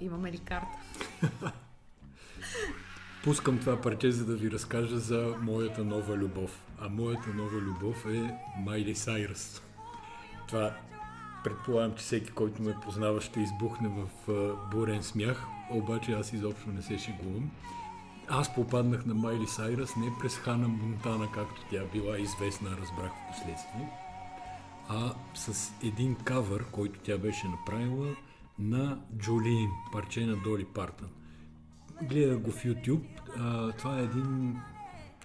Имаме ли карта? Пускам това парче, за да ви разкажа за моята нова любов. А моята нова любов е Майли Сайръс. Това предполагам, че всеки, който ме познава, ще избухне в бурен смях, обаче аз изобщо не се шегувам. Аз попаднах на Майли Сайръс не през Хана Монтана, както тя била известна, разбрах в последствие, а с един кавър, който тя беше направила на Джолин, парче на Доли Партън. Гледах го в YouTube. А, това е един...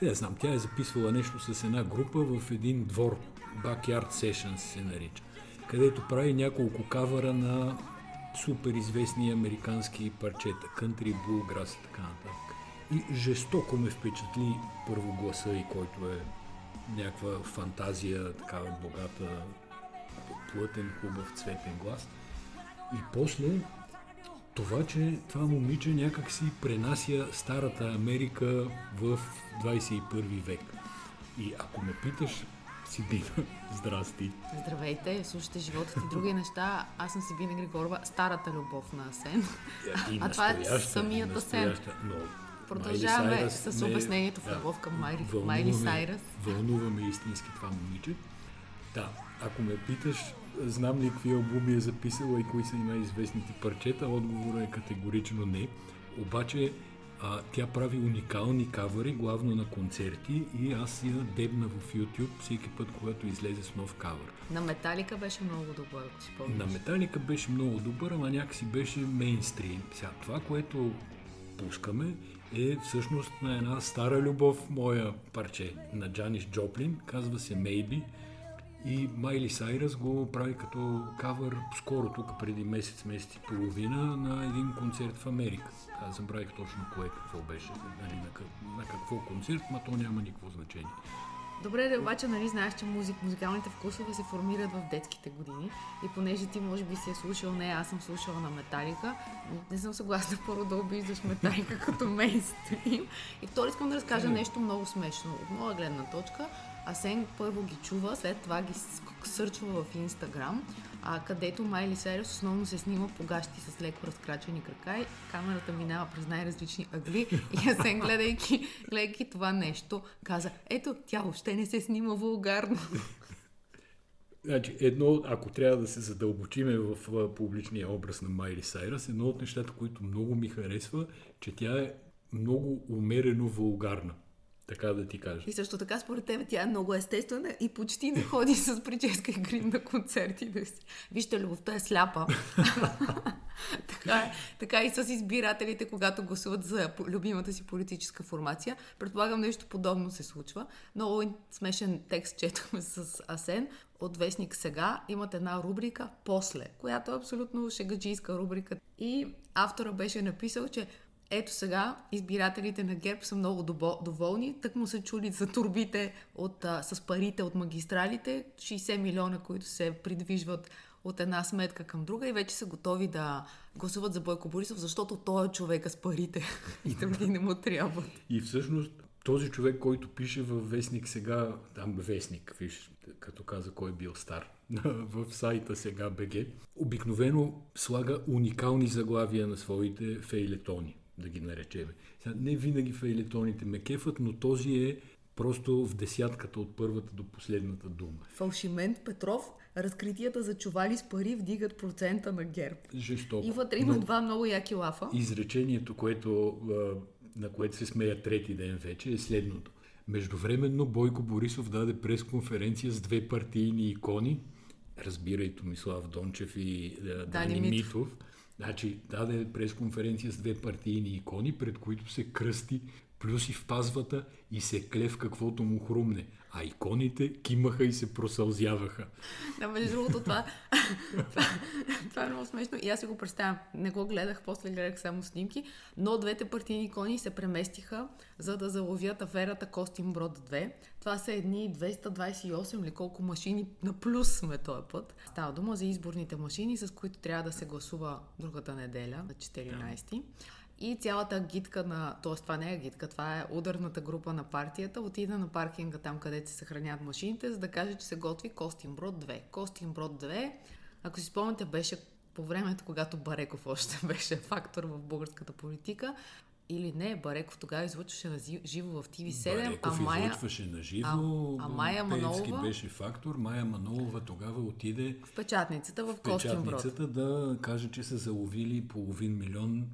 Не знам, тя е записвала нещо с една група в един двор. Backyard Sessions се нарича. Където прави няколко кавара на супер известни американски парчета. Country, Bluegrass и така нататък. И жестоко ме впечатли първо гласа и който е някаква фантазия, такава богата, плътен, хубав, цветен глас. И после това, че това момиче някак си пренася старата Америка в 21 век. И ако ме питаш, Сибина, здрасти. Здравейте, слушайте живота ти други неща. Аз съм Сибина Григорова, старата любов на Асен. И А това е самият и Асен. Но Продължаваме Майли с ме- обяснението в любов към Майли- вълнува Майли ме- Сайръс. Вълнува ме истински това момиче. Да, ако ме питаш, знам ли какви албуми е записала и кои са най-известните парчета, отговорът е категорично не. Обаче а, тя прави уникални кавъри, главно на концерти и аз я дебна в YouTube всеки път, когато излезе с нов кавър. На Металика беше много добър, ако си спомняш. На Металика беше много добър, ама някакси беше мейнстрим. Сега, това, което пускаме, е всъщност на една стара любов, моя парче на Джанис Джоплин, казва се Maybe. И Майли Сайрас го прави като кавър скоро, тук преди месец, месец и половина, на един концерт в Америка. Аз забравих точно кое, какво беше, нали, на, как- на какво концерт, но то няма никакво значение. Добре, да обаче, нали знаеш, че музик, музикалните вкусове се формират в детските години и понеже ти може би си е слушал не, аз съм слушала на Металика, не съм съгласна първо да обиждаш Металика като мейнстрим. И второ искам да разкажа нещо много смешно. От моя гледна точка, Асен първо ги чува, след това ги сърчва в Инстаграм, а, където Майли Сайрус основно се снима по гащи с леко разкрачени крака и камерата минава през най-различни ъгли и Асен, гледайки, гледайки това нещо, каза, ето, тя въобще не се снима вулгарно. Значи, едно, ако трябва да се задълбочиме в публичния образ на Майли Сайрас, едно от нещата, които много ми харесва, че тя е много умерено вулгарна. Така да ти кажа. И също така, според тебе, тя е много естествена и почти не ходи с прическа и грим на концертите си. Вижте, любовта е сляпа. така, е, така и с избирателите, когато гласуват за любимата си политическа формация. Предполагам, нещо подобно се случва. Много смешен текст четохме с Асен. От Вестник сега имат една рубрика После, която е абсолютно шегаджийска рубрика. И автора беше написал, че ето сега избирателите на ГЕРБ са много доволни. Тък му се чули за турбите от, а, с парите от магистралите, 60 милиона, които се придвижват от една сметка към друга и вече са готови да гласуват за Бойко Борисов, защото той е човека с парите и други не му трябват. И всъщност този човек, който пише във вестник сега, там вестник, виж, като каза кой е бил стар, в сайта сега БГ, обикновено слага уникални заглавия на своите фейлетони, да ги наречеме. Сега, не винаги фейлетоните ме кефат, но този е просто в десятката от първата до последната дума. Фалшимент Петров, разкритията за чували с пари вдигат процента на ГЕРБ. Жестоко. И вътре има Но- два много яки лафа. Изречението, което, на което се смея трети ден вече, е следното. Междувременно Бойко Борисов даде пресконференция с две партийни икони, разбирай Томислав Дончев и а, Дани, Митов. Митов. Значи даде пресконференция с две партийни икони, пред които се кръсти плюс и в пазвата и се кле в каквото му хрумне. А иконите кимаха и се просълзяваха. Да, между другото, това, това, това е много смешно. И аз си го представям. Не го гледах, после гледах само снимки, но двете партийни икони се преместиха, за да заловят аферата Костин Брод 2. Това са едни 228 или колко машини на плюс сме този път. Става дума за изборните машини, с които трябва да се гласува другата неделя, на 14. И цялата агитка на... Тоест, това не е агитка, това е ударната група на партията. Отида на паркинга там, където се съхраняват машините, за да каже, че се готви Костинброд 2. Костинброд 2, ако си спомняте, беше по времето, когато Бареков още беше фактор в българската политика. Или не, Бареков тогава излъчваше на живо в TV7, Бареков а Майя... излъчваше на живо, А- а Майя Манолова? беше фактор, Майя Манолова тогава отиде В печатницата в в Костинброд. печатницата да каже, че са заловили половин милион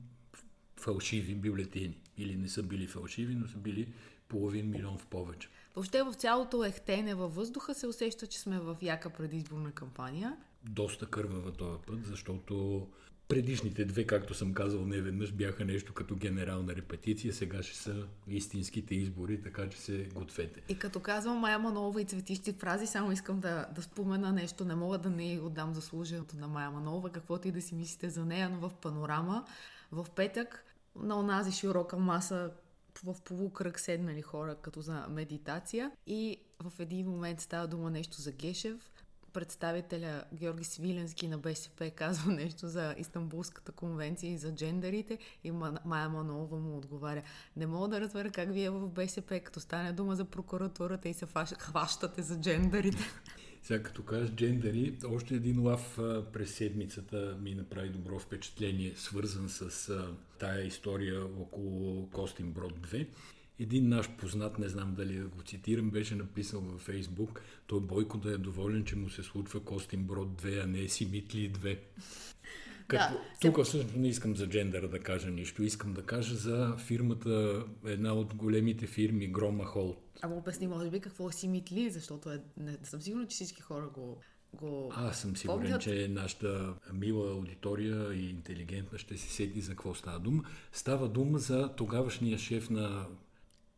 фалшиви бюлетини. Или не са били фалшиви, но са били половин милион в повече. Въобще в цялото ехтене във въздуха се усеща, че сме в яка предизборна кампания. Доста кървава този път, защото предишните две, както съм казал не веднъж, бяха нещо като генерална репетиция. Сега ще са истинските избори, така че се гответе. И като казвам Майя Манолова и цветищи фрази, само искам да, да спомена нещо. Не мога да не отдам заслуженото на Майя Манолова, каквото и да си мислите за нея, но в панорама, в петък, на онази широка маса в полукръг седнали хора, като за медитация. И в един момент става дума нещо за Гешев. Представителя Георги Свиленски на БСП казва нещо за Истанбулската конвенция и за джендерите и Ма- Майя Манолова му отговаря. Не мога да разбера как вие в БСП, като стане дума за прокуратурата и се хващате за джендерите. Сега като кажеш джендери, още един лав през седмицата ми направи добро впечатление, свързан с а, тая история около Костин Брод 2. Един наш познат, не знам дали да го цитирам, беше написал във Фейсбук, той Бойко да е доволен, че му се случва Костин Брод 2, а не Симитли 2. Като, тук всъщност не искам за джендера да кажа нищо, искам да кажа за фирмата, една от големите фирми Грома Холт. Ама обясни, може би, какво е си митли, защото е, не съм сигурна, че всички хора го, го Аз съм сигурен, помнят. че нашата мила аудитория и интелигентна ще се сети за какво става дума. Става дума за тогавашния шеф на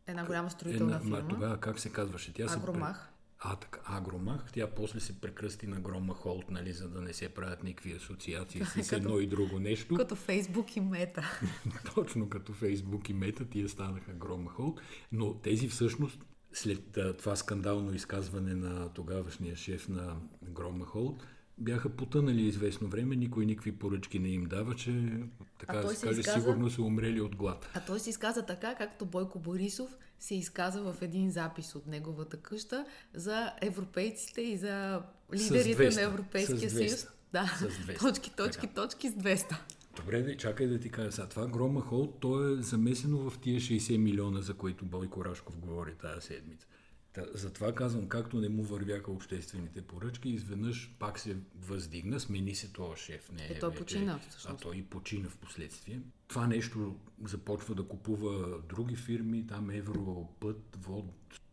Една голяма строителна една, ма, фирма. тогава как се казваше? Тя се Агромах. пре- А, така, Агромах. Тя после се прекръсти на Грома Холт, нали, за да не се правят никакви асоциации с едно и друго нещо. Като Фейсбук и Мета. Точно като Фейсбук и Мета, тия станаха Грома Холт. Но тези всъщност, след това скандално изказване на тогавашния шеф на Грома Холт, бяха потънали известно време, никой никакви поръчки не им дава, че така да се каже, изказа? сигурно са умрели от глад. А той се изказа така, както Бойко Борисов се изказа в един запис от неговата къща за европейците и за лидерите 200. на Европейския С 200. съюз. Да, С 200. точки, точки, Така. точки с 200. Добре, де, чакай да ти кажа сега. Това Грома Холт, то е замесено в тия 60 милиона, за които Бойко Рашков говори тази седмица. Та, затова казвам, както не му вървяха обществените поръчки, изведнъж пак се въздигна, смени се този шеф. Не, Е, той вече- почина, А всъщност. той и почина в последствие. Това нещо започва да купува други фирми, там Европът, вод,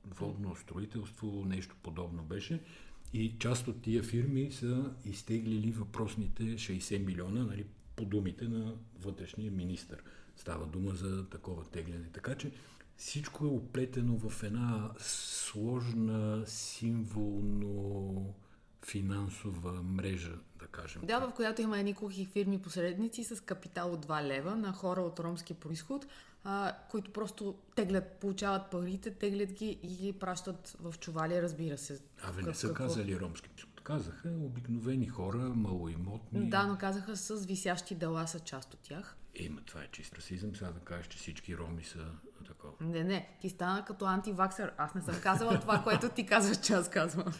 водно строителство, нещо подобно беше. И част от тия фирми са изтеглили въпросните 60 милиона, нали, по думите на вътрешния министр. Става дума за такова тегляне. Така че всичко е оплетено в една сложна, символно финансова мрежа, да кажем. Да, в която има едни кухи фирми посредници с капитал от 2 лева на хора от ромски происход, а, които просто теглят, получават парите, теглят ги и ги пращат в чували, разбира се. Абе, не Как- са какво? казали ромски. Казаха обикновени хора, малоимотни. Да, но казаха с висящи дела са част от тях. Ема, това е чист расизъм. Сега да кажеш, че всички роми са такова. Не, не, ти стана като антиваксър. Аз не съм казала това, което ти казваш, че аз казвам.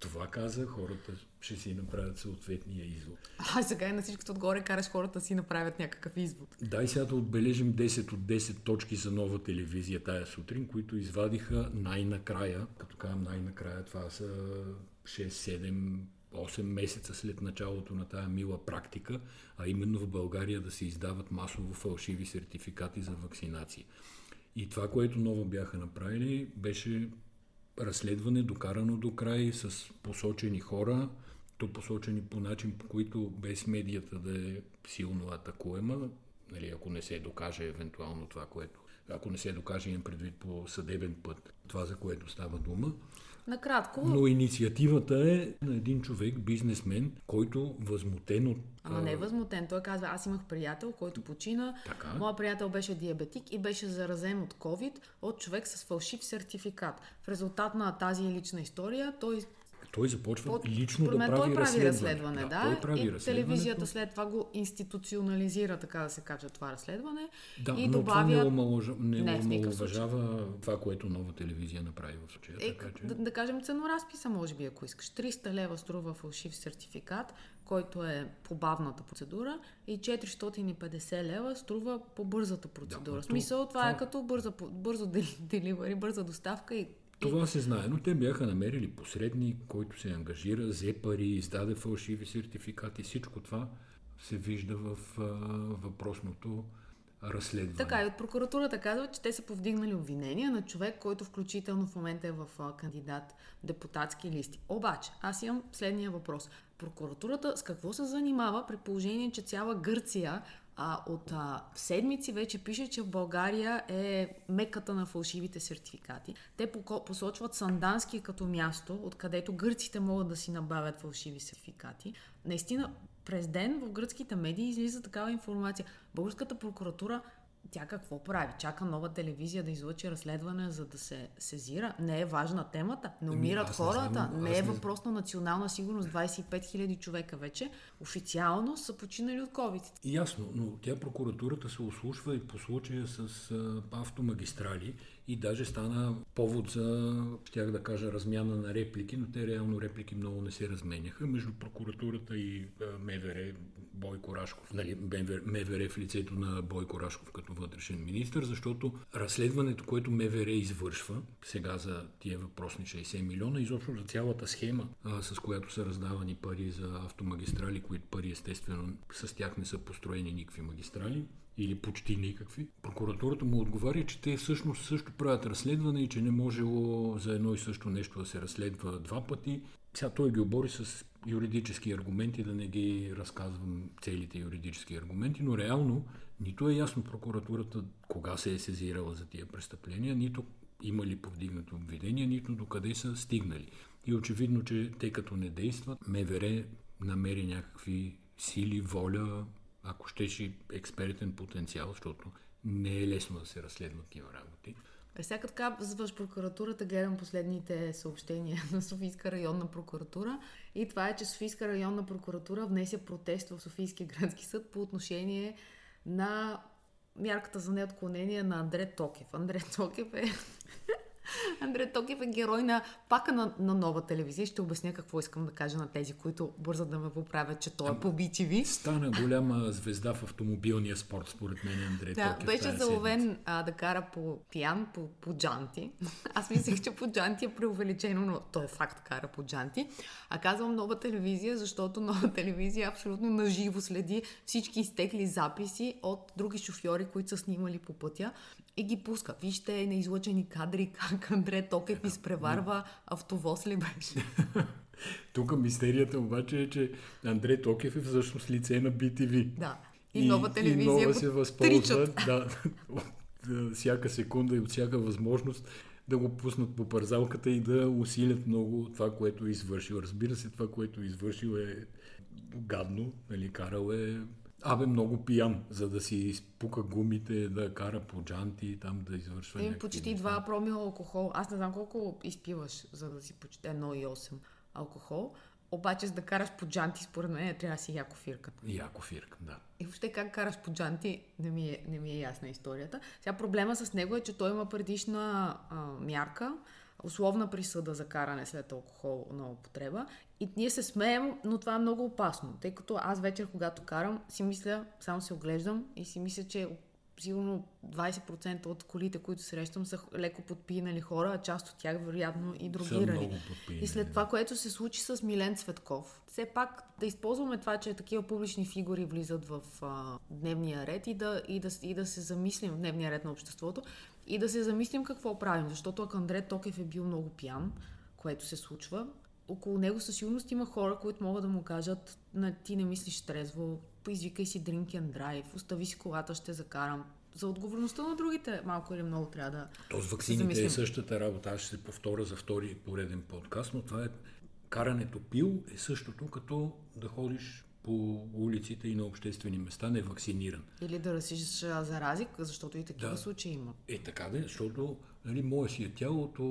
Това каза, хората ще си направят съответния извод. А сега и на всичкото отгоре караш хората си направят някакъв извод. Дай сега да отбележим 10 от 10 точки за нова телевизия тая сутрин, които извадиха най-накрая, като казвам най-накрая, това са 6, 7, 8 месеца след началото на тая мила практика, а именно в България да се издават масово фалшиви сертификати за вакцинация. И това, което ново бяха направили, беше разследване, докарано до край с посочени хора, то посочени по начин, по който без медията да е силно атакуема, нали, ако не се докаже евентуално това, което ако не се докаже, имам предвид по съдебен път, това за което става дума. Накратко, Но инициативата е на един човек, бизнесмен, който възмутен от... Ама не е възмутен. Той казва, аз имах приятел, който почина. Така. Моя приятел беше диабетик и беше заразен от COVID от човек с фалшив сертификат. В резултат на тази лична история той Той започва Под- лично да прави, той прави разследване. разследване, да. Той прави и телевизията след това го институционализира, така да се каже, това разследване. Да, и но добавя... това не, омалъжа, не, Не, омалуважава това, което нова телевизия направи в случая. Е, така, че... да, да кажем ценоразписа, може би, ако искаш. 300 лева струва фалшив сертификат, който е по бавната процедура и 450 лева струва по бързата процедура. Да, В смисъл, това, това- е като бърза, бързо дели- деливари, бърза доставка и Това се знае, но те бяха намерили посредник, който се ангажира, взе пари, издаде фалшиви сертификати. Всичко това се вижда в а, въпросното разследване. Така и от прокуратурата казва, че те са повдигнали обвинения на човек, който включително в момента е в а, кандидат депутатски листи. Обаче, аз имам следния въпрос. Прокуратурата с какво се занимава при положение, че цяла Гърция а, от а, седмици вече пише, че в България е меката на фалшивите сертификати. Те посочват Сандански като място, откъдето гърците могат да си набавят фалшиви сертификати. Наистина, през ден в гръцките медии излиза такава информация. Българската прокуратура тя какво прави? Чака нова телевизия да излъчи разследване, за да се сезира? Не е важна темата. Не Ами, умират аз не хората. знам, не е не- въпрос на национална сигурност. 25 000 човека вече официално са починали от COVID. Ясно, но тя прокуратурата се ослушва и по случая с автомагистрали и даже стана повод за, щях да кажа, размяна на реплики, но те реално реплики много не се разменяха между прокуратурата и МВР Бойко Рашков, нали, МВР в лицето на Бойко Рашков като вътрешен министр, защото разследването, което МВР извършва сега за тия въпросни 60 милиона, изобщо за цялата схема, а, с която са раздавани пари за автомагистрали, които пари естествено с тях не са построени никакви магистрали, или почти никакви. Прокуратурата му отговаря, че те всъщност също правят разследване и че не можело за едно и също нещо да се разследва два пъти. Сега той ги обори с юридически аргументи, да не ги разказвам целите юридически аргументи, но реално нито е ясно прокуратурата кога се е сезирала за тия престъпления, нито има ли повдигнато обвинение, нито докъде са стигнали. И очевидно, че те като не действат, МВР намери някакви сили, воля, ако щеше експертен потенциал, защото не е лесно да се разследват такива работи. Е, сега като казваш прокуратурата, гледам последните съобщения на Софийска районна прокуратура и това е, че Софийска районна прокуратура внесе протест в Софийския градски съд по отношение на мярката за неотклонение на Андре Токев. Андре Токев е... Андре Токев е герой на пака на, на нова телевизия. Ще обясня какво искам да кажа на тези, които бързат да ме поправят, че той е по BTV. Стана голяма звезда в автомобилния спорт, според мен, Андрей Да, Токев. беше тая заловен а, да кара по пиян, по, по джанти. Аз мислех, че по джанти е преувеличено, но той е факт кара по джанти. А казвам нова телевизия, защото нова телевизия абсолютно наживо следи всички изтекли записи от други шофьори, които са снимали по пътя и ги пуска. Вижте неизлъчени кадри как Андре Токев изпреварва автовоз ли беше. Тук мистерията обаче е, че Андрей Токев е всъщност лице на BTV. Да. И, нова телевизия и нова се възползва да, от а, всяка секунда и от всяка възможност да го пуснат по парзалката и да усилят много това, което е извършил. Разбира се, това, което е извършил е гадно, нали, карал е Абе, много пиян, за да си изпука гумите, да кара по джанти, там да извършва Им почти неща. 2 промила алкохол. Аз не знам колко изпиваш, за да си почти 1,8 алкохол. Обаче, за да караш по джанти, според мен, трябва да си яко фирка. Яко фирка, да. И въобще как караш по джанти, не ми е, не ми е ясна историята. Сега проблема с него е, че той има предишна а, мярка, условна присъда за каране след алкохол на употреба. И ние се смеем, но това е много опасно, тъй като аз вечер, когато карам, си мисля, само се оглеждам и си мисля, че сигурно 20% от колите, които срещам, са леко подпинали хора, а част от тях, вероятно, и другирани. И след това, което се случи с Милен Цветков, все пак да използваме това, че такива публични фигури влизат в а, дневния ред и да, и, да, и да се замислим в дневния ред на обществото и да се замислим какво правим. Защото ако Андре Токев е бил много пиян, което се случва, около него със сигурност има хора, които могат да му кажат на ти не мислиш трезво, поизвикай си drink and drive, остави си колата, ще закарам. За отговорността на другите малко или много трябва да То с вакцините е същата работа. Аз ще се повторя за втори пореден подкаст, но това е карането пил е същото като да ходиш по улиците и на обществени места невакциниран. Или да разсиш а, зарази, защото и такива Да. случаи има. Е, така да, е, защото нали, мое си е тялото,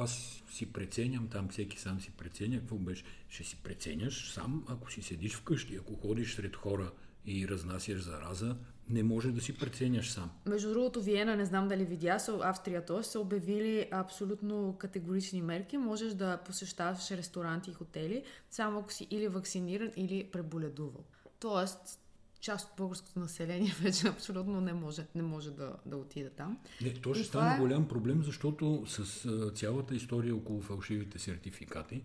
аз си преценям, там всеки сам си преценя, какво беше? Ще си преценяш сам, ако си седиш вкъщи, ако ходиш сред хора и разнасяш зараза, не може да си преценяш сам. Между другото, Виена, не знам дали видя, са, Австрия, т.е. са обявили абсолютно категорични мерки. Можеш да посещаваш ресторанти и хотели, само ако си или вакциниран, или преболедувал. Тоест, част от българското население вече абсолютно не може, не може да, да отиде там. Не, то ще стане е- голям проблем, защото с цялата история около фалшивите сертификати,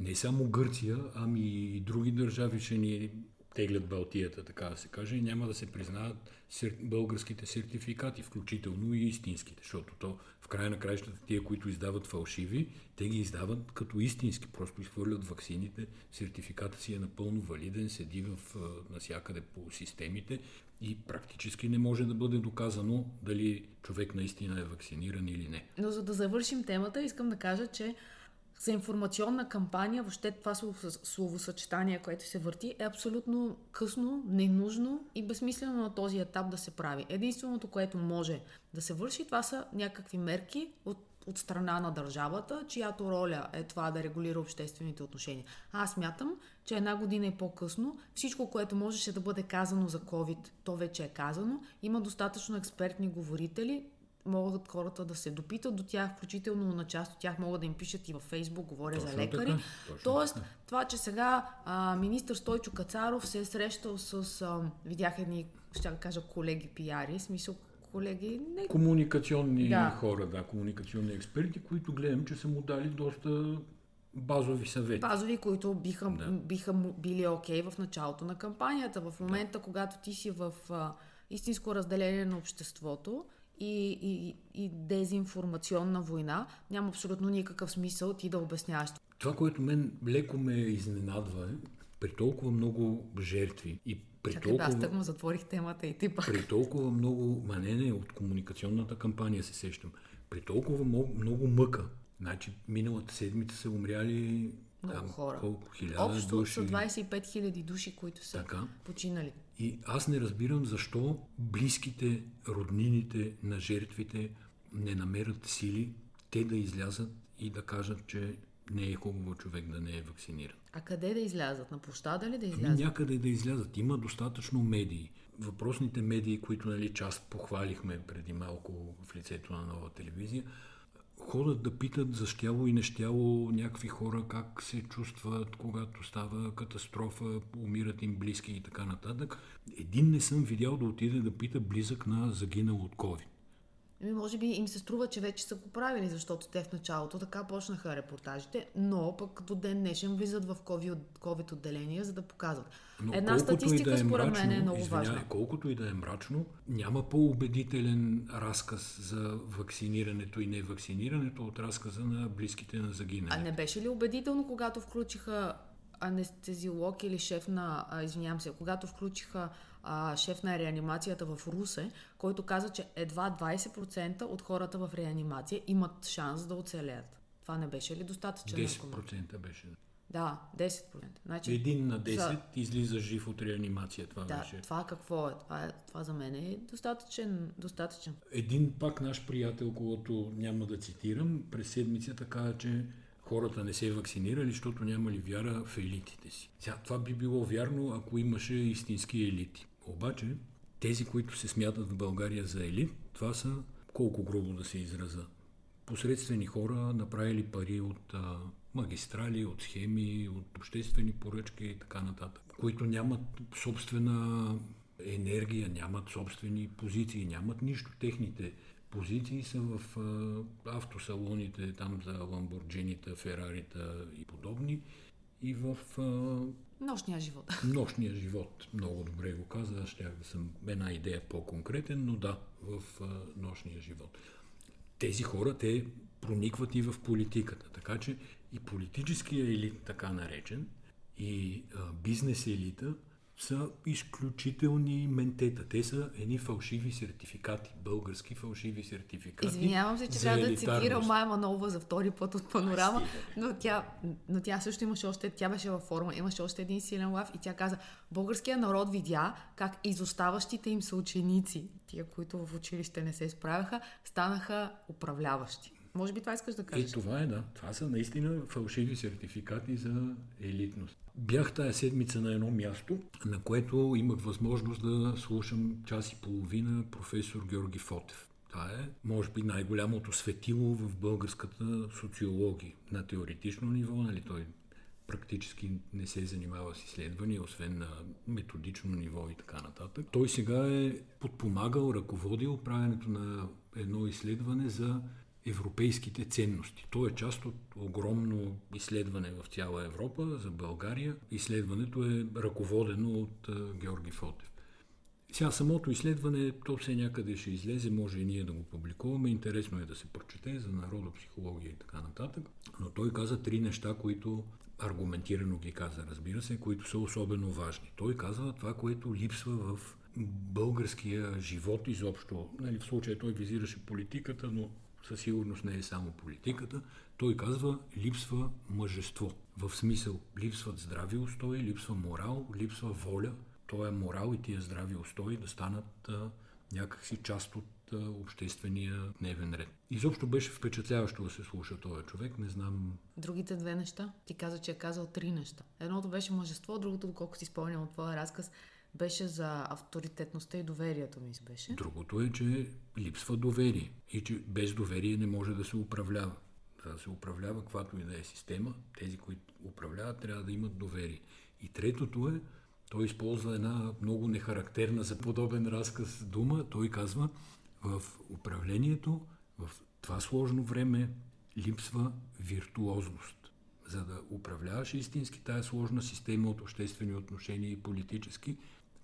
не само Гърция, ами и други държави ще ни теглят Балтията, така да се каже, и няма да се признаят българските сертификати, включително и истинските, защото то в края на краищата тия, които издават фалшиви, те ги издават като истински, просто изхвърлят ваксините, сертификата си е напълно валиден, седи в, насякъде по системите и практически не може да бъде доказано дали човек наистина е вакциниран или не. Но за да завършим темата, искам да кажа, че за информационна кампания, въобще това слово- словосъчетание, което се върти, е абсолютно късно, ненужно и безсмислено на този етап да се прави. Единственото, което може да се върши, това са някакви мерки от от страна на държавата, чиято роля е това да регулира обществените отношения. Аз мятам, че една година и по-късно всичко, което можеше да бъде казано за COVID, то вече е казано. Има достатъчно експертни говорители, могат хората да се допитат до тях, включително на част от тях могат да им пишат и във Фейсбук, говоря Точно за лекари. така, точно Тоест, така. това, че сега а, министър Стойчо Кацаров се е срещал с, а, видях едни, ще кажа, колеги пиари, смисъл колеги, не Комуникационни Да. хора, да, комуникационни експерти, които гледам, че са му дали доста базови съвети. базови, които биха, Да. биха били окей в началото на кампанията. В момента, когато ти си в а, истинско разделение на обществото и, и, и дезинформационна война, няма абсолютно никакъв смисъл ти да обясняваш. Това, което мен леко ме изненадва е, при толкова много жертви и при Чакай, бе, аз толкова, тъкмо затворих темата и ти пак. при толкова много, ма не, не, от комуникационната кампания се сещам, при толкова много мъка, значи миналата седмица са умряли Много там, хора. колко, Общо души. са 25 000 души, които са Така. починали. И аз не разбирам защо близките, роднините на жертвите не намерят сили те да излязат и да кажат, че не е хубаво човек да не е вакциниран. А къде да излязат? На площада ли да Ами излязат? някъде да излязат. Има достатъчно медии. Въпросните медии, които нали, част похвалихме преди малко в лицето на нова телевизия, ходят да питат за щяло и нещяло някакви хора как се чувстват, когато става катастрофа, умират им близки и така нататък. Един не съм видял да отиде да пита близък на загинал от COVID. Ами, може би им се струва, че вече са го правили, защото те в началото така почнаха репортажите, но пък до ден днешен влизат в COVID, отделения, за да показват. Но Една статистика да е според мрачно, мен е много важна. Колкото и да е мрачно, няма по-убедителен разказ за вакцинирането и невакцинирането от разказа на близките на загинали. А не беше ли убедително, когато включиха анестезиолог или шеф на, извинявам се, когато включиха а, шеф на реанимацията в Русе, който каза, че едва 20% от хората в реанимация имат шанс да оцелеят. Това не беше ли достатъчен аргумент? 10% беше. Да, 10%. Значи, Един на 10 За- излиза жив от реанимация. Това да, беше. това какво е? Това, е? това за мен е достатъчен. достатъчен. Един пак наш приятел, когато няма да цитирам, през седмицата каза, че хората не се вакцинирали, защото нямали вяра в елитите си. Сега, това би било вярно, ако имаше истински елити. Обаче, тези, които се смятат в България за елит, това са, колко грубо да се израза, посредствени хора, направили пари от а, магистрали, от схеми, от обществени поръчки и така нататък, които нямат собствена енергия, нямат собствени позиции, нямат нищо. Техните позиции са в а, автосалоните, там за ламборджинита, ферарита и подобни, и в а, Нощния живот. нощния живот. Много добре го каза, аз щях да съм една идея по-конкретен, но да, в а, нощния живот. Тези хора, те проникват и в политиката, така че и политическия елит, така наречен, и а, бизнес елита са изключителни ментета. Те са едни фалшиви сертификати, български фалшиви сертификати. Извинявам се, че за трябва да цитирам Майя Манолова за втори път от панорама, но тя, но тя също имаше още, тя беше във форма, имаше още един силен лав и тя каза, българския народ видя как изоставащите им съученици, тия, които в училище не се справяха, станаха управляващи. Може би това искаш да кажеш? това е, да. Това са наистина фалшиви сертификати за елитност. Бях тая седмица на едно място, на което имах възможност да слушам час и половина професор Георги Фотев. Това е, може би, най-голямото светило в българската социология на теоретично ниво, нали той практически не се занимава с изследвания, освен на методично ниво и така нататък. Той сега е подпомагал, ръководил правенето на едно изследване за европейските ценности. То е част от огромно изследване в цяла Европа за България. Изследването е ръководено от Георги Фотев. Сега самото изследване, то все някъде ще излезе, може и ние да го публикуваме. Интересно е да се прочете за народопсихология и така нататък. Но той каза три неща, които аргументирано ги каза, разбира се, които са особено важни. Той казва това, което липсва в българския живот изобщо. Нали, в случая той визираше политиката, но със сигурност не е само политиката. Той казва, липсва мъжество. В смисъл, липсват здрави устои, липсва морал, липсва воля. Той е морал и тия здрави устои да станат а, някакси част от а, обществения дневен ред. Изобщо беше впечатляващо да се слуша този човек. Не знам Другите две неща, ти каза, че е казал три неща. Едното беше мъжество, другото, доколко си спомням от твоя разказ, беше за авторитетността и доверието ми беше. Другото е, че липсва доверие и че без доверие не може да се управлява. За да се управлява каквато и да е система, тези, които управляват, трябва да имат доверие. И третото е, той използва една много нехарактерна за подобен разказ дума. Той казва, в управлението, в това сложно време, липсва виртуозност. За да управляваш истински тая сложна система от обществени отношения и политически,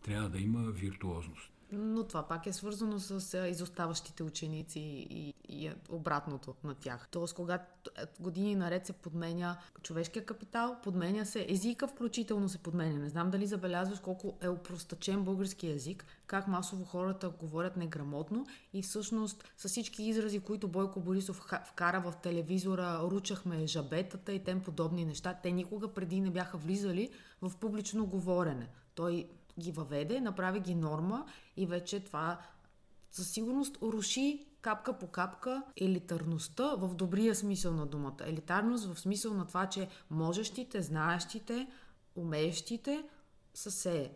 трябва да има виртуозност. Но това пак е свързано с изоставащите ученици и, и обратното на тях. Тоест, когато години наред се подменя човешкия капитал, подменя се езика, включително се подменя. Не знам дали забелязваш колко е опростачен български язик, как масово хората говорят неграмотно и всъщност с всички изрази, които Бойко Борисов вкара в телевизора, ручахме жабетата и тем подобни неща, те никога преди не бяха влизали в публично говорене. Той ги въведе, направи ги норма и вече това със сигурност руши капка по капка елитарността в добрия смисъл на думата. Елитарност в смисъл на това, че можещите, знаещите, умеещите са се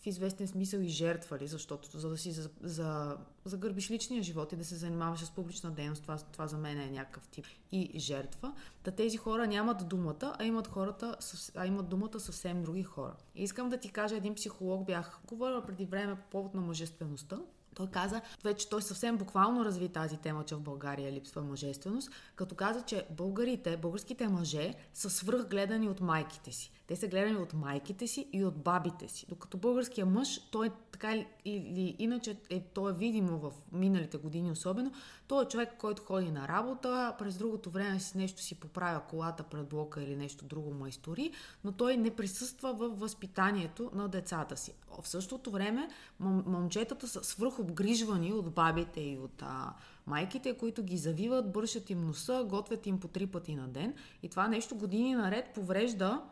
в известен смисъл и жертвали, защото за да си за, за, загърбиш личния живот и да се занимаваш с публична дейност, това, това за мен е някакъв тип и жертва. Та тези хора нямат думата, а имат, хората, а имат думата съвсем други хора. И искам да ти кажа, един психолог бях говорила преди време по повод на мъжествеността. Той каза, вече той съвсем буквално разви тази тема, че в България липсва мъжественост, като каза, че българите, българските мъже са свръхгледани от майките си. Те са гледани от майките си и от бабите си. Докато българския мъж, той така или- иначе, е, той е видимо в миналите години особено, той е човек, който ходи на работа, през другото време си нещо си поправя колата пред блока или нещо друго майстори, но той не присъства в възпитанието на децата си. В същото време мом- момчетата са свръхобгрижвани от бабите и от а, майките, които ги завиват, бършат им носа, готвят им по три пъти на ден. И това нещо години наред поврежда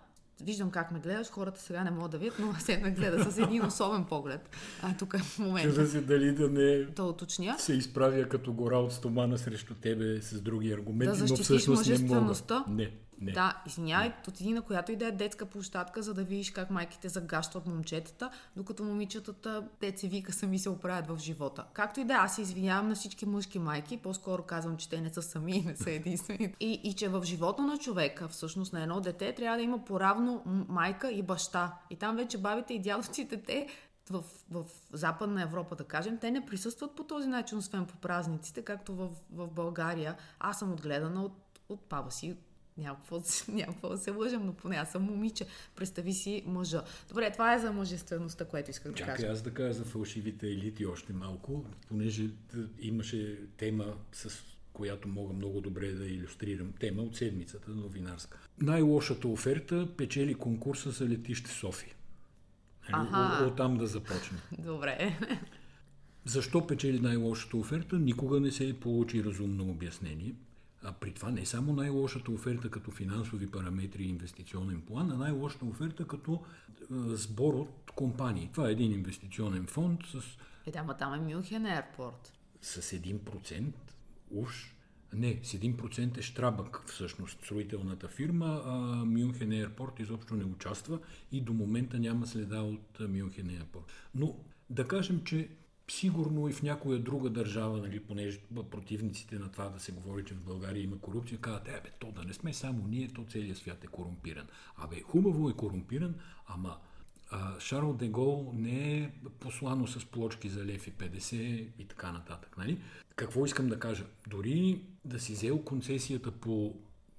Виждам как ме гледаш, хората сега не могат да видят, но се ме гледа с един особен поглед. А, тук в момента. Чуда се дали да не Да уточня. се изправя като гора от стомана срещу тебе с други аргументи, Да но всъщност не мога. Не, не. Да, извинявай, отиди на която и да е детска площадка, за да видиш как майките загащват момчетата, докато момичетата, те се вика, сами се оправят в живота. Както и да, е, аз се извинявам на всички мъжки майки, по-скоро казвам, че те не са сами и не са единствени. И, и че в живота на човека, всъщност на едно дете, трябва да има поравно майка и баща. И там вече бабите и дядовците, те в, в Западна Европа, да кажем, те не присъстват по този начин, освен по празниците, както в, в България. Аз съм отгледана от, от баба си, няма какво, да се- няма какво да се лъжам, но поне аз съм момиче. Представи си мъжа. Добре, това е за мъжествеността, което исках да Чакай кажа. аз да кажа за фалшивите елити още малко, понеже имаше тема, с която мога много добре да иллюстрирам. Тема от седмицата, новинарска. Най-лошата оферта печели конкурса за летище София. Нали, Аха. от- Оттам да започнем. Добре. Защо печели най-лошата оферта? Никога не се получи разумно обяснение. А при това не само най-лошата оферта като финансови параметри и инвестиционен план, а най-лошата оферта като е, сбор от компании. Това е един инвестиционен фонд с, Е, да, ма там е Мюнхен Аirport. с 1% уж. Не, с 1% е Штрабък, всъщност, строителната фирма, а Мюнхен Airport изобщо не участва и до момента няма следа от Мюнхен Airport. Но да кажем, че сигурно и в някоя друга държава, нали, понеже противниците на това да се говори, че в България има корупция, казват, е, бе, то да не сме само ние, то целият свят е корумпиран. Абе, хубаво е корумпиран, ама а, Шарл де Гол не е послано с плочки за лев и 50 и така нататък. Нали? Какво искам да кажа? Дори да си взел концесията по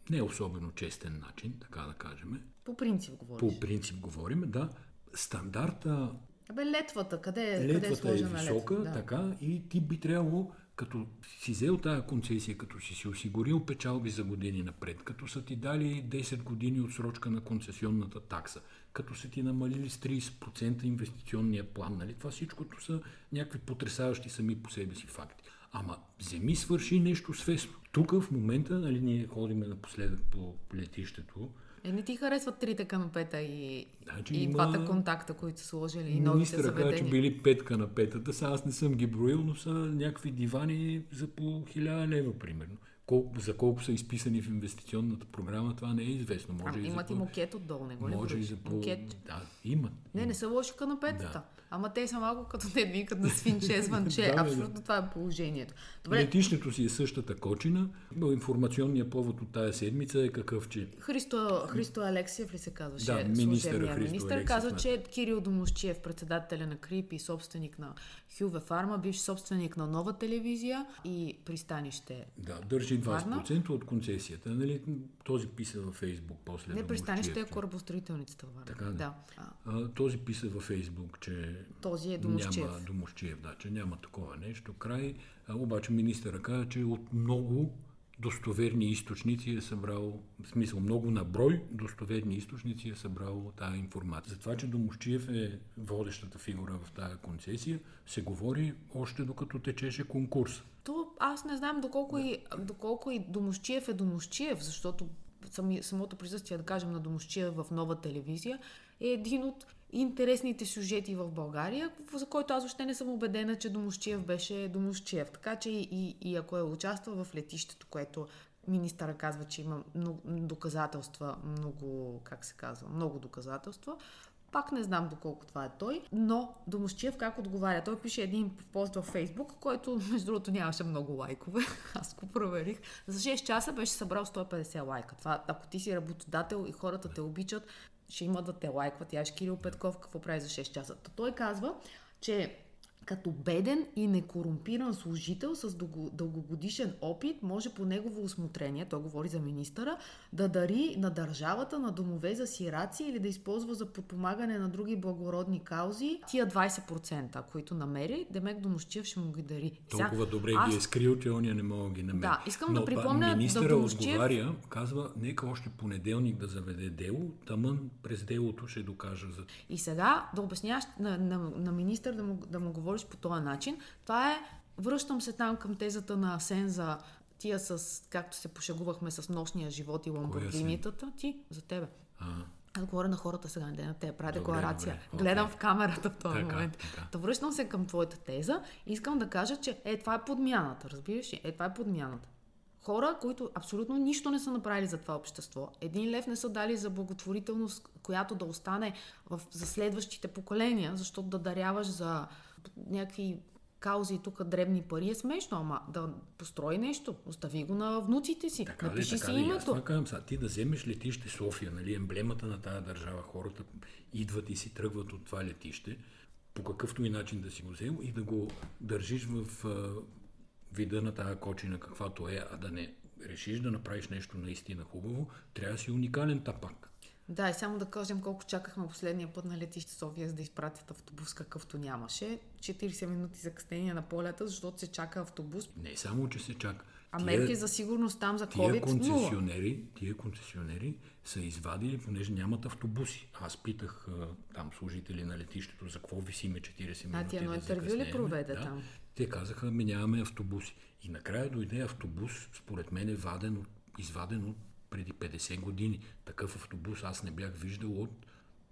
не особено честен начин, така да кажем, По принцип говориш. по принцип говорим, да, стандарта Абе, летвата, къде, къде е летвата е сложена висока, летва? Да. така, и ти би трябвало, като си взел тая концесия, като си си осигурил печалби за години напред, като са ти дали 10 години отсрочка на концесионната такса, като са ти намалили с 30% инвестиционния план, нали? Това всичкото са някакви потрясаващи сами по себе си факти. Ама вземи свърши нещо свестно. Тук в момента, нали, ние ходиме напоследък по летището, Е, не ти харесват трите канапета и, Значи и има- двата контакта, които са сложили и новите Министъра каза, че заведения. били петка на петата. Сега аз не съм ги броил, но са някакви дивани за по хиляда лева, примерно. Колко, за колко са изписани в инвестиционната програма, това не е известно. Може А, и имат за и по... мукет отдолу, не го ли? Може и за по... Мукет. Да, имат. Не, не са лоши канапетата. Да. Ама те са малко като те викат да свинче, звънче. Да, бе, да. Абсолютно това е положението. Добре, Летището си е същата кочина, но информационният повод от тая седмица е какъв, че Христо, Христо Алексиев ли се казваше? Да, служебният Христо министър, Алексиев, каза, да. че Кирил Домощиев, председателя на КРИП и собственик на Хюве Фарма, бивш собственик на нова телевизия и пристанище. да, държи Варна? 20% от концесията. Нали? Този писа във Фейсбук после. Не, да пристанище е корабостроителницата в Варна. Така? Да. А, А, този писа във Фейсбук, че този е Домощиев. Няма Домощиев, да, че няма такова нещо. Край, а, обаче министъра каза, че от много достоверни източници е събрал, в смисъл много на брой достоверни източници е събрал тази информация. За това, че Домощиев е водещата фигура в тази концесия, се говори още докато течеше конкурс. То аз не знам доколко, и, доколко и Домощиев е Домощиев, защото самото присъствие, да кажем, на Домощиев в нова телевизия е един от интересните сюжети в България, за който аз още не съм убедена, че Домощиев беше Домощиев. Така че и, и, ако е участвал в летището, което министъра казва, че има много доказателства, много, как се казва, много доказателства, пак не знам доколко това е той, но Домощиев как отговаря? Той пише един пост във Фейсбук, който между другото нямаше много лайкове. Аз го проверих. За 6 часа беше събрал 150 лайка. Това, ако ти си работодател и хората те обичат, ще има да те лайкват. Я Кирил Петков какво прави за 6 часа. Та той казва, че като беден и некорумпиран служител с дълго- дългогодишен опит може по негово усмотрение, той говори за министъра, да дари на държавата, на домове за сираци или да използва за подпомагане на други благородни каузи тия 20%, които намери, Демек Домощиев ще му ги дари. Сега, Толкова добре аз- ги е скрил, че оня не мога да ги намери. Да, искам Но да припомня, да Министъра Домощиев- отговаря, казва, нека още понеделник да заведе дело, тамън през делото ще докажа за И сега да обясняваш на, на, на министър да му, да му говориш по този начин, това е, връщам се там към тезата на Асен за тия с, както се пошегувахме с нощния живот и ламборгинитата, ти, за тебе. Аз говоря на хората сега, не на те, правя Добре, декларация. добре, окей. Гледам в камерата в този Така, момент. така. Да връщам се към твоята теза и искам да кажа, че е, това е подмяната, разбираш ли? Е, това е подмяната. Хора, които абсолютно нищо не са направили за това общество, един лев не са дали за благотворителност, която да остане в, за следващите поколения, защото да даряваш за някакви каузи тук дребни пари е смешно, ама да построи нещо, остави го на внуците си, Така ли, напиши така си ли? Аз името. това казвам сега. Ти да вземеш летище София, нали, емблемата на тази държава, хората идват и си тръгват от това летище, по какъвто и начин да си го взел и да го държиш в а, вида на тази кочина, каквато е, а да не решиш да направиш нещо наистина хубаво, трябва да си уникален тапак. Да, и само да кажем колко чакахме последния път на летище София, за да изпратят автобус, какъвто нямаше. 40 минути закъснение на полета, защото се чака автобус. Не само, че се чака. А мерки за сигурност там за Тия COVID нула. концесионери, тия концесионери са извадили, понеже нямат автобуси. Аз питах а, там служители на летището за какво висиме 40 минути. ти едно интервю ли проведе да. там? Те казаха, ми нямаме автобуси. И накрая дойде автобус, според мен е ваден, от- изваден от преди 50 години. Такъв автобус аз не бях виждал от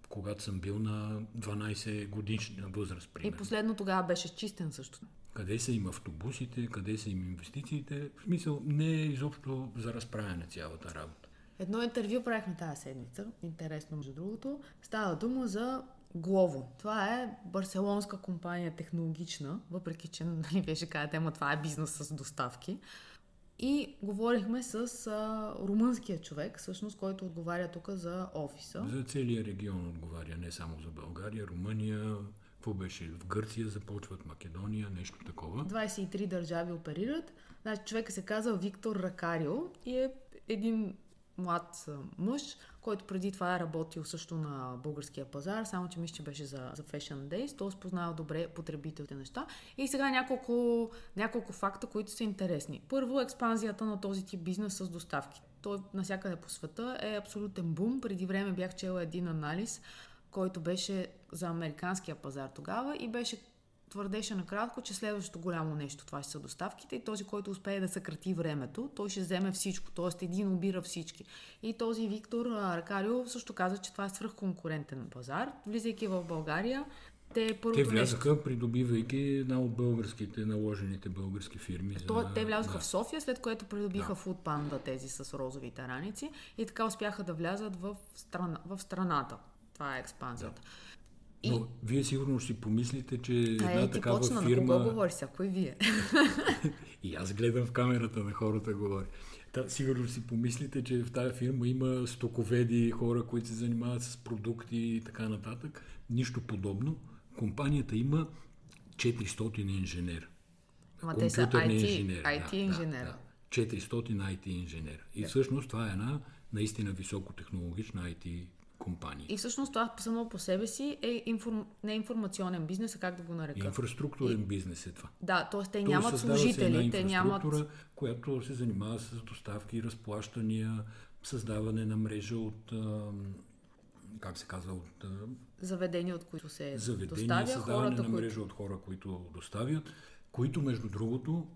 когато съм бил на 12 годишна възраст, И примерно. последно тогава беше чистен също. Къде са им автобусите, къде са им инвестициите. В смисъл, не е изобщо за разправяне цялата работа. Едно интервю правихме тази седмица, интересно между другото. Става дума за Глово. Това е барселонска компания технологична, въпреки че нали, ще кажете, ама това е бизнес с доставки. И говорихме с а, румънския човек, всъщност, който отговаря тук за офиса. За целия регион отговаря, не само за България, Румъния, какво беше в Гърция, започват Македония, нещо такова. 23 държави оперират. Значи, човека се казва Виктор Ракарио и е един млад мъж, който преди това е работил също на българския пазар, само че мисля, че беше за, за Fashion Days, т.е. познава добре потребителите неща. И сега няколко, няколко факта, които са интересни. Първо, експанзията на този тип бизнес с доставки. Той навсякъде по света е абсолютен бум. Преди време бях чела един анализ, който беше за американския пазар тогава и беше твърдеше накратко, че следващото голямо нещо това ще са доставките и този, който успее да съкрати времето, той ще вземе всичко, т.е. един обира всички. И този Виктор Ракарио също каза, че това е свръхконкурентен пазар. Влизайки в България, те първото Те нещо... влязаха, придобивайки една от българските, наложените български фирми. За... То, те влязоха да. в София, след което придобиха да. Food Panda тези с розовите раници и така успяха да влязат в, страна, в страната. Това е експанзията. Но вие сигурно ще си помислите, че една А, е, такава почна, на фирма... кого говориш сега? Кой вие? И аз гледам в камерата на хората, говоря. Та, сигурно си помислите, че в тази фирма има стоковеди, хора, които се занимават с продукти и така нататък. Нищо подобно. Компанията има 400 инженер. Ама те са IT, инженери. IT да, инженер. Да, да. 400 IT инженер. И всъщност това е една наистина високотехнологична IT компания. И всъщност това само по себе си е информ... не е информационен бизнес, а как да го нарека? Инфраструктурен бизнес е това. Да, т.е. те Тоест, нямат служители, те нямат която се занимава с доставки, разплащания, създаване на мрежа от, как се казва, от заведения, от които се заведения, доставя създаване хората, на които... мрежа от хора, които доставят, които, между другото,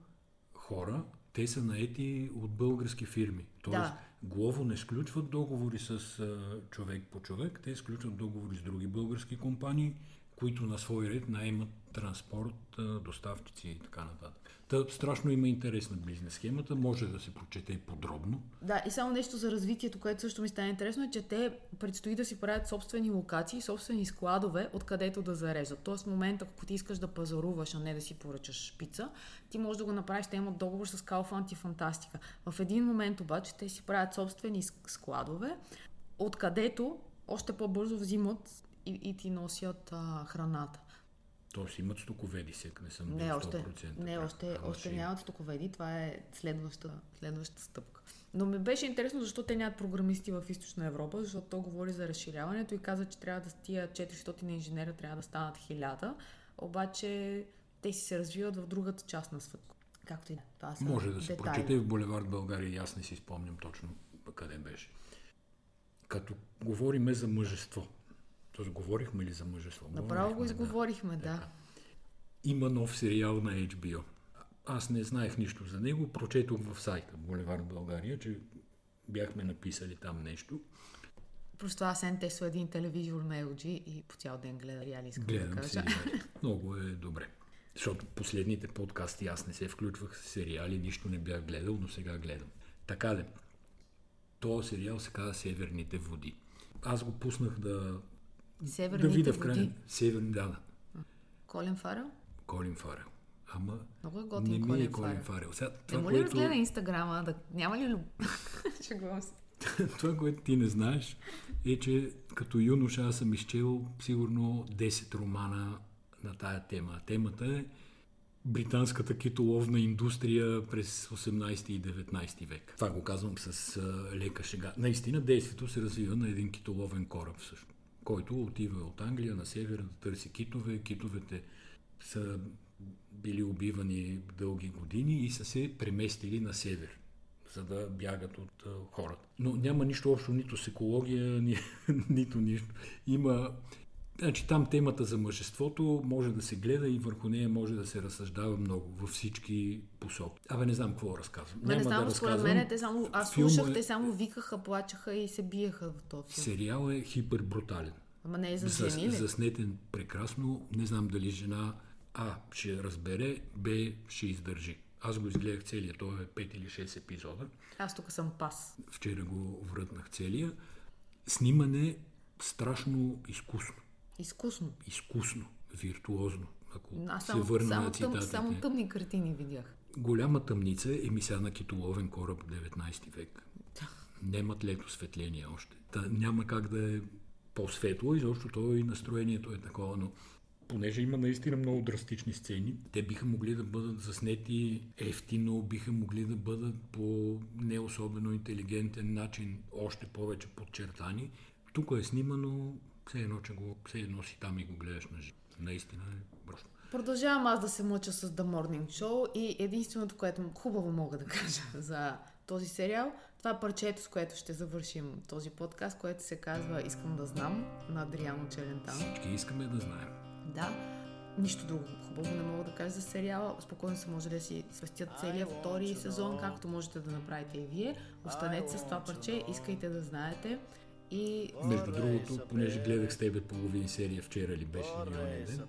хора, те са наети от български фирми. Тоест, Да. Глово не сключват договори с а, човек по човек, те сключват договори с други български компании, които на свой ред наемат транспорт, а, доставчици и така нататък. Та, страшно има интерес на бизнес схемата, може да се прочете и подробно. Да, и само нещо за развитието, което също ми стана интересно, е, че те предстои да си правят собствени локации, собствени складове, откъдето да зареждат. Тоест в момента, ако ти искаш да пазаруваш, а не да си поръчаш шпица, ти можеш да го направиш, те имат договор с Kaufland и Фантастика. В един момент обаче те си правят собствени ск- складове, откъдето още по-бързо взимат и, и ти носят а, храната. Тоест имат стоковеди, сек, не съм бил Не, още, 100%. не, още, Ама още ще- нямат стоковеди. Това е следваща, следваща стъпка. Но ми беше интересно, защо те нямат програмисти в Източна Европа, защото то говори за разширяването и каза, че трябва да с тия 400 инженера трябва да станат 1000, обаче те си се развиват в другата част на света. Както и. Това са Може да се детайли. прочете в Булевард България, аз не си спомням точно къде беше. Като говориме за мъжество, т.е. говорихме ли за мъжество? Направо го Говорихме, да. изговорихме, да. Има нов сериал на HBO. Аз не знаех нищо за него, прочетох в сайта Булевард България, че бяхме написали там нещо. Просто това Сен Тесо е един телевизор на LG и по цял ден гледа реали, искам да Гледам кажа. сериали. Много е добре. Защото последните подкасти аз не се включвах с сериали, нищо не бях гледал, но сега гледам. Така де. Този сериал се казва Северните води. Аз го пуснах да, Северните да видя в края. Северни, да, да. Колин Фарел? Колин Фарел. Ама Много е не готин ми е Колин Колин Фарел. Сега, Не това, му ли което, разгледа инстаграма? Да... Няма ли люб... Шегувам се. това, което ти не знаеш, е, че като юноша аз съм изчел сигурно 10 романа на тая тема. Темата е британската китоловна индустрия през 18 и 19 век. Това го казвам с лека шега. Наистина действието се развива на един китоловен кораб също, който отива от Англия на север да търси китове. Китовете са били убивани дълги години и са се преместили на север за да бягат от хората. Но няма нищо общо, нито с екология, ни, нито нищо. Има Значи там темата за мъжеството може да се гледа и върху нея може да се разсъждава много във всички посоки. Абе не знам какво разказвам. Ме не знам, да според мен те само... Аз Филма слушах, е- те само викаха, плачеха и се биеха в този филм. Сериал е хипербрутален. Ама не е за жени заснетен прекрасно. Не знам дали жена А ще разбере, Б ще издържи. Аз го изгледах целия, той е 5 или 6 епизода. Аз тук съм пас. Вчера го врътнах целия. Снимане страшно изкусно. Изкусно. Изкусно, виртуозно. Ако Аз се само, върна само, на тъм, цитатите. само тъмни картини видях. Голяма тъмница е мися на китоловен кораб 19 век. Нямат лето осветление още. Та, няма как да е по-светло, изобщо то и настроението е такова, но понеже има наистина много драстични сцени, те биха могли да бъдат заснети ефтино, биха могли да бъдат по не особено интелигентен начин, още повече подчертани. Тук е снимано все едно, че го, все едно си там и го гледаш на живо. Наистина е просто. Продължавам аз да се мъча с The Morning Show и единственото, което хубаво мога да кажа за този сериал, това е парчето, с което ще завършим този подкаст, което се казва Искам да знам на Адриано Челентано. Всички искаме да знаем. Да, нищо друго хубаво не мога да кажа за сериала. Спокойно се може да си свестят целия втори сезон, както можете да направите и вие. Останете с това парче, искайте да знаете. И Между другото, понеже гледах с тебе половин серия вчера ли беше или ден,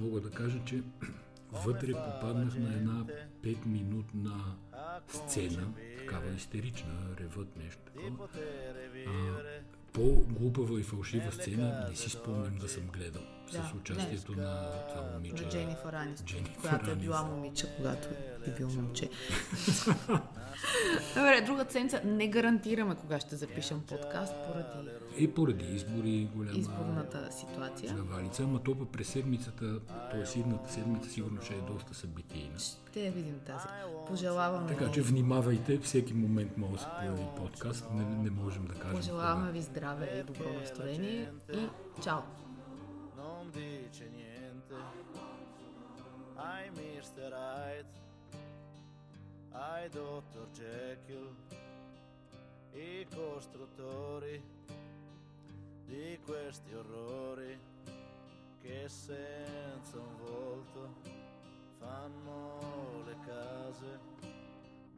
мога да кажа, че вътре попаднах на една 5-минутна сцена, такава истерична, ревът нещо такова. По-глупава и фалшива сцена не си спомням да съм гледал Да, с участието на това момиче. на Дженнифър Анистон, която е била момиче, когато е бил момче. Добре, друга седмица не гарантираме кога ще запишем подкаст поради И поради избори, голяма изборната ситуация. завалица, ама то пък през седмицата, т.е. идната седмица сигурно ще е доста събитийна. Ще я видим тази. Пожелаваме, Така че внимавайте, всеки момент може да се появи подкаст, не, не можем да кажем. пожелаваме кога. ви здраве и добро настроение и чао! dice niente. Ai Mr. Hyde, ai Dr. Jekyll, i costruttori di questi orrori che senza un volto fanno le case